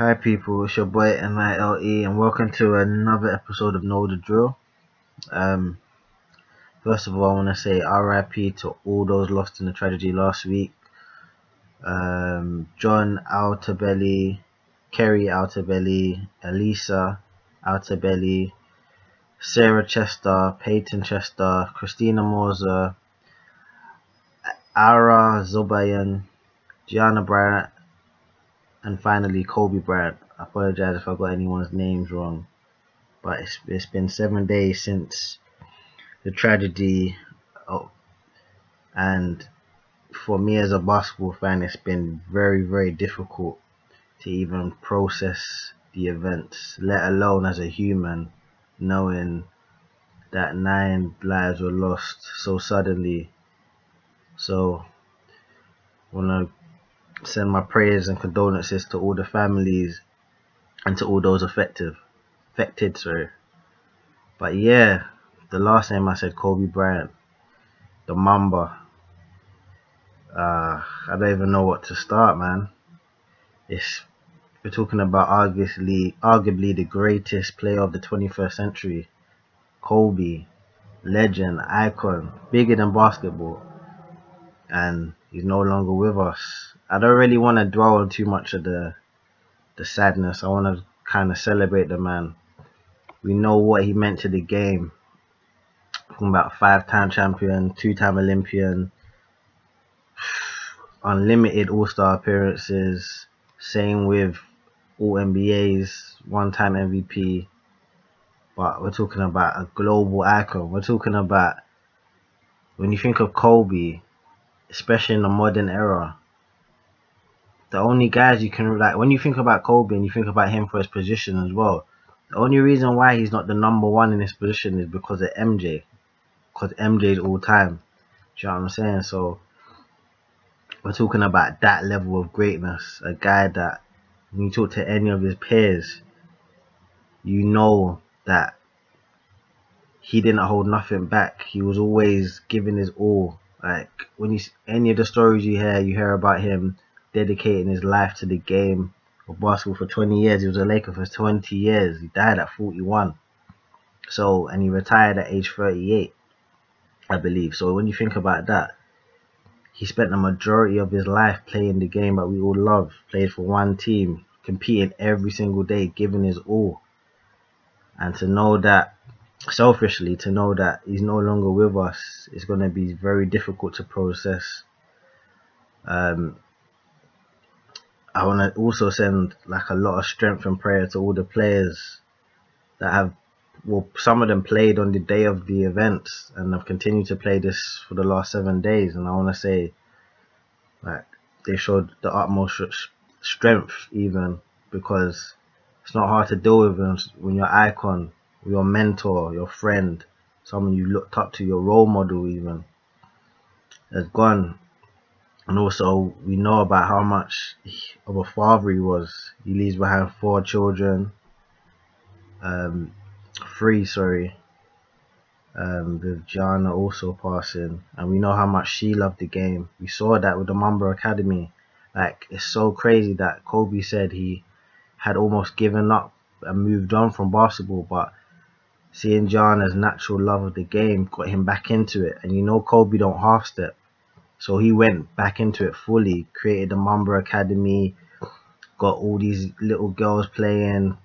Hi people, it's your boy MILE and welcome to another episode of Know the Drill. Um, first of all, I want to say RIP to all those lost in the tragedy last week. Um, John Altobelli, Keri Altobelli, Alyssa Altobelli, Sarah Chester, Payton Chester, Christina Mauser, Ara Zobayan, Gianna Bryant, and finally Kobe Bryant. I apologize if I got anyone's names wrong, but it's, it's been seven days since the tragedy, oh, and for me as a basketball fan, it's been very, very difficult to even process the events, let alone as a human, knowing that nine lives were lost so suddenly. So, I want to send my prayers and condolences to all the families and to all those affected. Affected, sorry. But yeah, the last name I said, Kobe Bryant, the Mamba. Uh, I don't even know what to start, man. It's we're talking about arguably, arguably the greatest player of the 21st century, Kobe, legend, icon, bigger than basketball, and he's no longer with us. I don't really want to dwell on too much of the the sadness. I want to kind of celebrate the man. We know what he meant to the game. Talking about five-time champion, two-time Olympian, unlimited All-Star appearances. Same with all NBAs, one-time MVP. But we're talking about a global icon. We're talking about when you think of Kobe, especially in the modern era, the only guys you can like when you think about and you think about him for his position as well. The only reason why he's not the number one in his position is because of MJ, because MJ is all time. Do you know what I'm saying? So we're talking about that level of greatness. A guy that when you talk to any of his peers, you know that he didn't hold nothing back. He was always giving his all. Like when you any of the stories you hear, you hear about him dedicating his life to the game of basketball for 20 years. He was a Laker for 20 years. He died at 41. So and he retired at age 38, I believe. So when you think about that, he spent the majority of his life playing the game that we all love. Played for one team, competing every single day, giving his all. And to know that selfishly to know that he's no longer with us is going to be very difficult to process. Um, I want to also send like a lot of strength and prayer to all the players that have, well, some of them played on the day of the events and have continued to play this for the last seven days. And I want to say, like, they showed the utmost strength even because it's not hard to deal with when your icon your mentor, your friend, someone you looked up to, your role model even, has gone. And also, we know about how much of a father he was. He leaves behind four children, um, three, sorry, um, with Gianna also passing. And we know how much she loved the game. We saw that with the Mamba Academy. Like, it's so crazy that Kobe said he had almost given up and moved on from basketball, but Seeing Gianna's natural love of the game got him back into it. And you know Kobe don't half step. So he went back into it fully, created the Mamba Academy, got all these little girls playing,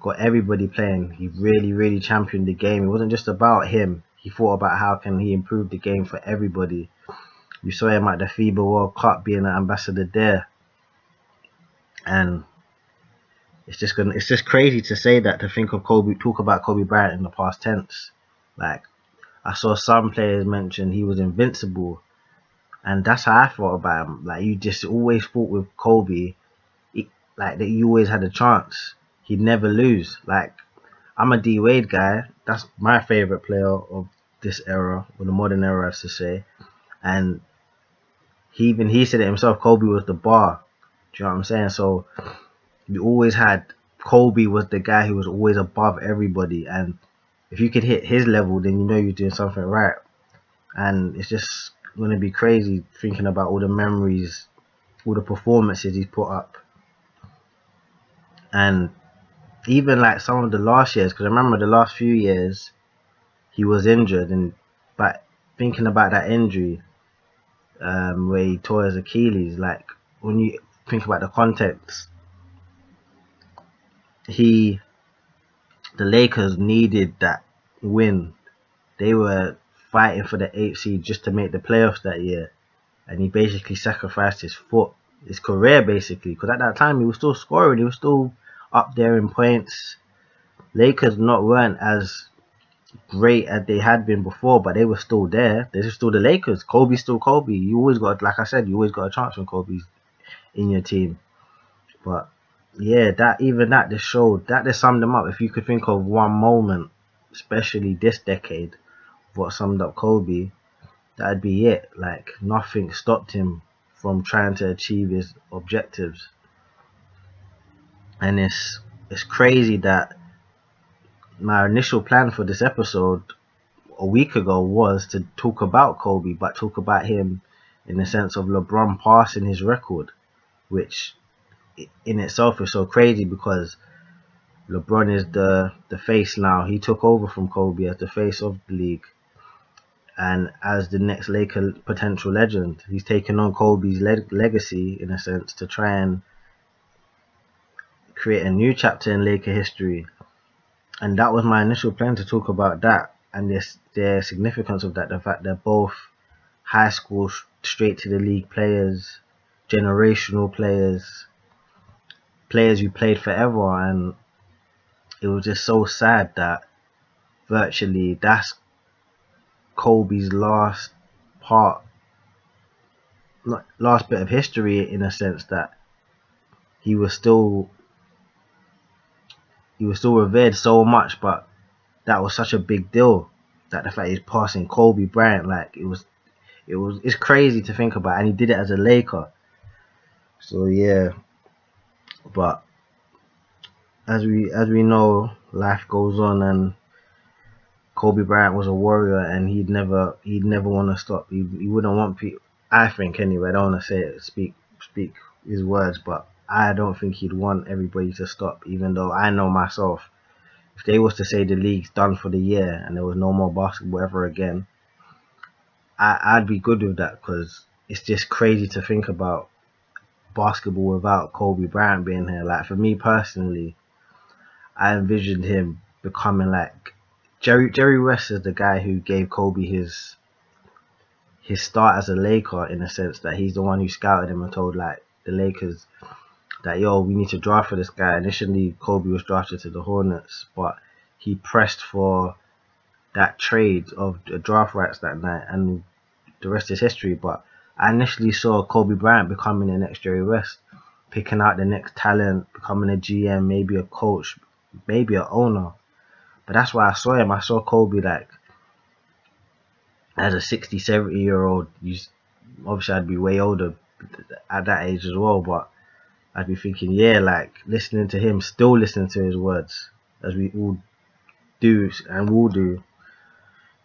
got everybody playing. He really, really championed the game. It wasn't just about him. He thought about how can he improve the game for everybody. You saw him at the FIBA World Cup being an ambassador there. And it's just gonna it's just crazy to say that to think of Kobe talk about Kobe Bryant in the past tense. Like I saw some players mention he was invincible, and that's how I thought about him. Like you just always thought with Kobe, he, like that you always had a chance. He'd never lose. Like I'm a D Wade guy. That's my favorite player of this era, or the modern era, as to say. And he even he said it himself. Kobe was the bar. Do you know what I'm saying? So you always had Kobe was the guy who was always above everybody, and if you could hit his level, then you know you're doing something right. And it's just gonna be crazy thinking about all the memories, all the performances he's put up. and even like some of the last years, because I remember the last few years he was injured, and but thinking about that injury um, where he tore his Achilles, like when you think about the context, he the Lakers needed that win. They were fighting for the eighth seed just to make the playoffs that year, and he basically sacrificed his foot, his career basically, because at that time he was still scoring, he was still up there in points. Lakers not weren't as great as they had been before, but they were still there. They're still the Lakers. Kobe's still Kobe. You always got, like I said, you always got a chance when Kobe's in your team. But yeah, that even that just showed that just summed them up. If you could think of one moment, especially this decade, what summed up Kobe, that'd be it. Like nothing stopped him from trying to achieve his objectives. And it's it's crazy that my initial plan for this episode a week ago was to talk about Kobe, but talk about him in the sense of LeBron passing his record, which in itself is so crazy because LeBron is the the face now. He took over from Kobe as the face of the league and as the next Laker potential legend. He's taken on Kobe's le- legacy in a sense to try and create a new chapter in Laker history. And that was my initial plan to talk about that and this the significance of that. The fact they're both high school straight to the league players, generational players, players who played forever, and it was just so sad that virtually that's Kobe's last part, last bit of history in a sense that he was still he was still revered so much, but that was such a big deal that the fact he's passing Kobe Bryant, like it was, it was, it's crazy to think about, and he did it as a Laker. So yeah, but as we as we know, life goes on, and Kobe Bryant was a warrior, and he'd never he'd never want to stop. He, he wouldn't want people. I think anyway. I don't want to say it, speak speak his words, but I don't think he'd want everybody to stop. Even though I know myself, if they was to say the league's done for the year and there was no more basketball ever again, I, I'd be good with that because it's just crazy to think about basketball without Kobe Bryant being here. Like for me personally, I envisioned him becoming like Jerry Jerry West is the guy who gave Kobe his his start as a Laker in a sense that he's the one who scouted him and told like the Lakers that yo we need to draft for this guy. Initially Kobe was drafted to the Hornets, but he pressed for that trade of the draft rights that night and the rest is history. But I initially saw Kobe Bryant becoming the next Jerry West, picking out the next talent, becoming a GM, maybe a coach, maybe an owner. But that's why I saw him. I saw Kobe like as a 60, 70 year old. Obviously, I'd be way older at that age as well, but I'd be thinking, yeah, like listening to him, still listening to his words, as we all do and will do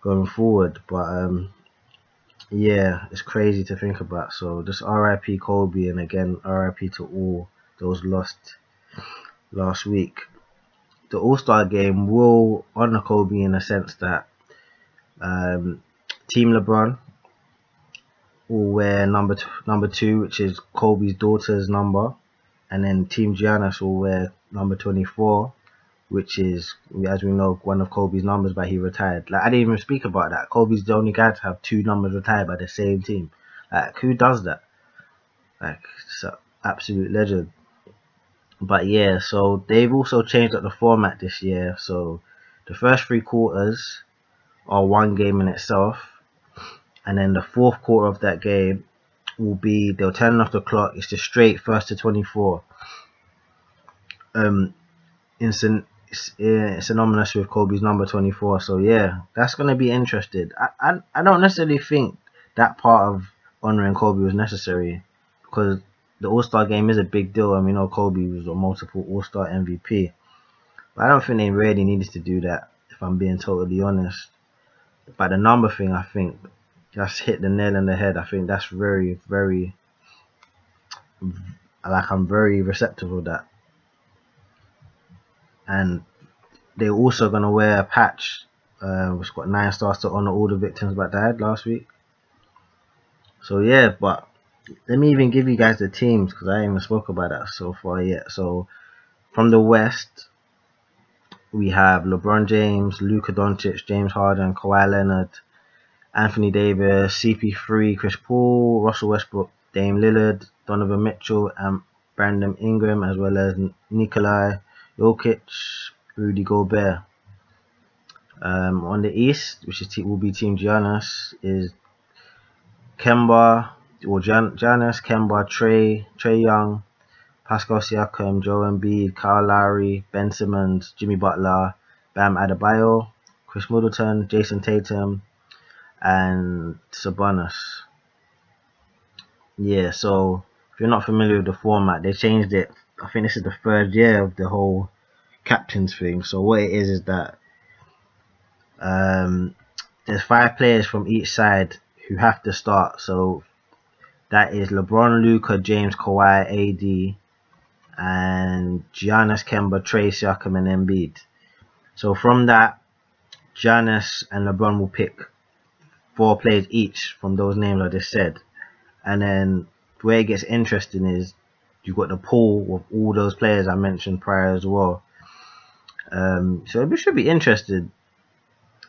going forward. But um, yeah, it's crazy to think about. So just RIP Kobe, and again RIP to all those lost last week. The All Star game will honor Kobe in a sense that um, Team LeBron will wear number t- number two, which is Kobe's daughter's number, and then Team Giannis will wear number 24, which is, as we know, one of Kobe's numbers, but he retired. Like I didn't even speak about that. Kobe's the only guy to have two numbers retired by the same team. Like who does that? Like it's an absolute legend. But yeah, so they've also changed up the format this year. So the first three quarters are one game in itself, and then the fourth quarter of that game will be they'll turn off the clock. It's just straight first to 24. Um, instant yeah, synonymous with Kobe's number 24. So yeah, that's gonna be interesting. I, I I don't necessarily think that part of honoring Kobe was necessary because the All Star game is a big deal. I mean, know Kobe was a multiple All Star MVP, but I don't think they really needed to do that. If I'm being totally honest, but the number thing, I think just hit the nail on the head. I think that's very, very like I'm very receptive of that. and they're also gonna wear a patch uh, which got nine stars to honor all the victims that died last week. So yeah, but let me even give you guys the teams because I haven't spoke about that so far yet. So from the West, we have LeBron James, Luka Doncic, James Harden, Kawhi Leonard, Anthony Davis, CP3, Chris Paul, Russell Westbrook, Dame Lillard, Donovan Mitchell, and Brandon Ingram, as well as Nikolai Jokic, Rudy Gobert. Um, on the East, which is will be Team Giannis, is Kemba, or Jan, Giannis, Kemba, Trey, Trae Young, Pascal Siakam, Joel Embiid, Kyle Lowry, Ben Simmons, Jimmy Butler, Bam Adebayo, Khris Middleton, Jayson Tatum, and Sabonis. Yeah, so if you're not familiar with the format, they changed it. I think this is the third year of the whole captains thing. So what it is is that um, there's five players from each side who have to start. So that is LeBron, Luka, James, Kawhi, AD, and Giannis, Kemba, Trae, Siakam, and Embiid. So from that, Giannis and LeBron will pick four players each from those names I just said. And then where it gets interesting is you've got the pool of all those players I mentioned prior as well. Um, so it should be interesting.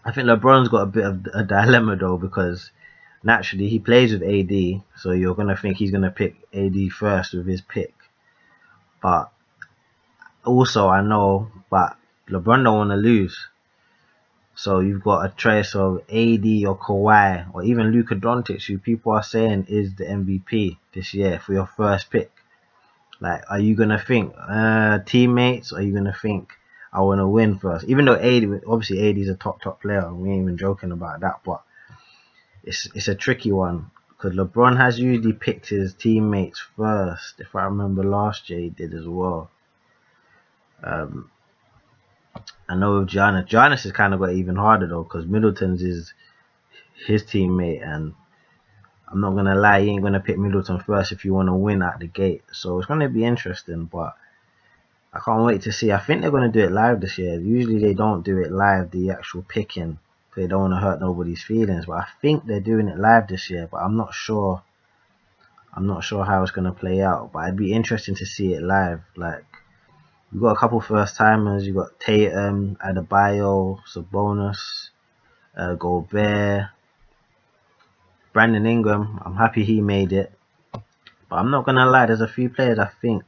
I think LeBron's got a bit of a dilemma though because naturally he plays with AD, so you're gonna think he's gonna pick AD first with his pick. But also I know, but LeBron don't want to lose. So you've got a trace of AD or Kawhi or even Luka Doncic, who people are saying is the MVP this year for your first pick. Like, are you gonna think uh, teammates? Are you gonna think I want to win first? Even though AD, obviously AD is a top top player, we ain't even joking about that. But it's it's a tricky one because LeBron has usually picked his teammates first. If I remember last year, he did as well. Um, I know with Giannis, Giannis has kind of got even harder though because Middleton's is his teammate, and I'm not gonna lie, you ain't gonna pick Middleton first if you want to win at the gate. So it's gonna be interesting, but I can't wait to see. I think they're gonna do it live this year. Usually they don't do it live, the actual picking they don't want to hurt nobody's feelings. But I think they're doing it live this year, but I'm not sure. I'm not sure how it's gonna play out, but it'd be interesting to see it live. Like you got a couple first timers. You got Tatum, Adebayo, Sabonis, uh, Gobert, Brandon Ingram. I'm happy he made it, but I'm not gonna lie. There's a few players I think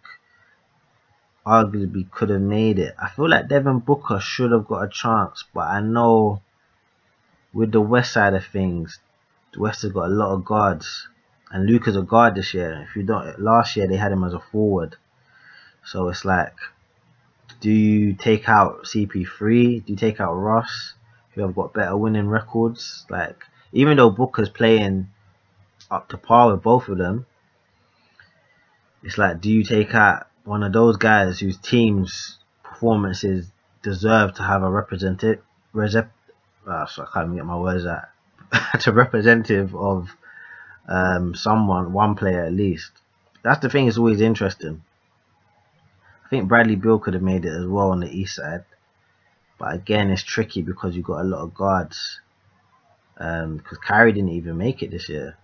arguably could have made it. I feel like Devin Booker should have got a chance, but I know with the west side of things, the West has got a lot of guards, and Luka's a guard this year. If you don't, last year they had him as a forward, so it's like, do you take out CP3? Do you take out Ross, who have got better winning records? Like, even though Booker's playing up to par with both of them, it's like, do you take out one of those guys whose team's performances deserve to have a representative uh, so I can't even get my words out. to representative of um, someone, one player at least. That's the thing. It's always interesting. I think Bradley Beal could have made it as well on the east side, but again, it's tricky because you've got a lot of guards. Because um, didn't even make it this year,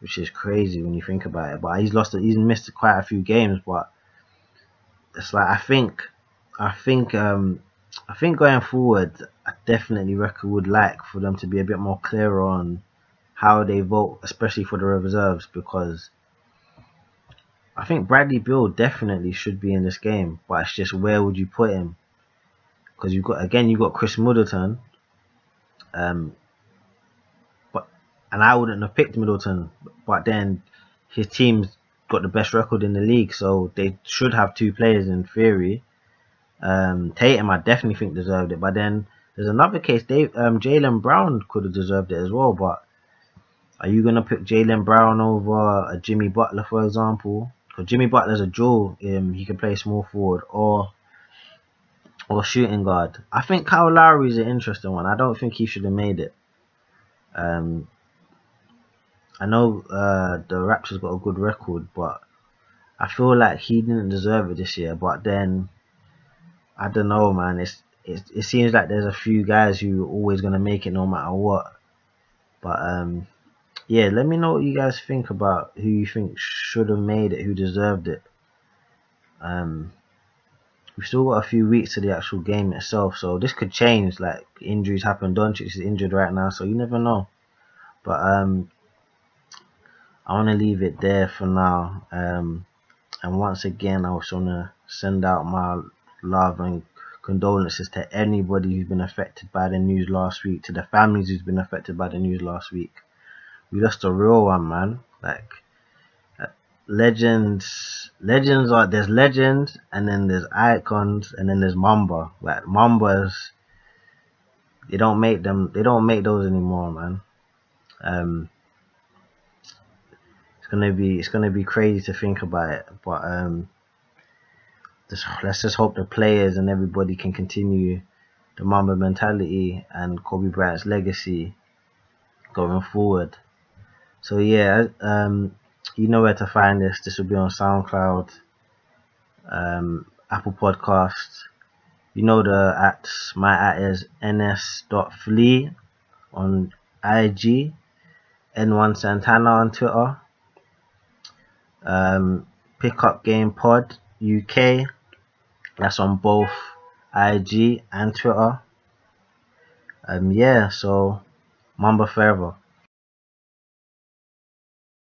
which is crazy when you think about it. But he's lost, he's missed quite a few games. But it's like I think, I think um, I think going forward, definitely reckon would like for them to be a bit more clear on how they vote, especially for the reserves, because I think Bradley Beal definitely should be in this game, but it's just where would you put him? Because you've got again, you've got Khris Middleton, um, but and I wouldn't have picked Middleton, but then his team's got the best record in the league, so they should have two players in theory um, Tatum, I definitely think deserved it. But then there's another case. Dave, um, Jaylen Brown could have deserved it as well. But are you gonna pick Jaylen Brown over a Jimmy Butler, for example? Because Jimmy Butler's a jewel. Um, he can play small forward or or shooting guard. I think Kyle Lowry is an interesting one. I don't think he should have made it. Um, I know uh, the Raptors got a good record, but I feel like he didn't deserve it this year. But then I don't know, man. It's it, it seems like there's a few guys who are always gonna make it no matter what. But um, yeah, let me know what you guys think about who you think should have made it, who deserved it. Um, we've still got a few weeks to the actual game itself, so this could change. Like injuries happen. Doncic is injured right now, so you never know. But um, I want to leave it there for now. Um, and once again, I was want to send out my love and condolences to anybody who's been affected by the news last week, to the families who's been affected by the news last week. We lost a real one, man. Like uh, legends, legends are there's legends, and then there's icons, and then there's Mamba. Like Mambas, they don't make them. They don't make those anymore, man. Um, it's gonna be it's gonna be crazy to think about it, but um, just, let's just hope the players and everybody can continue the Mamba mentality and Kobe Bryant's legacy going forward. So yeah, um, you know where to find this. This will be on SoundCloud, um, Apple Podcasts. You know the at my at is ns.flee on IG, N1 Santana on Twitter, um, Pickup Game Pod UK. That's on both IG and Twitter. Um, yeah, so Mamba forever.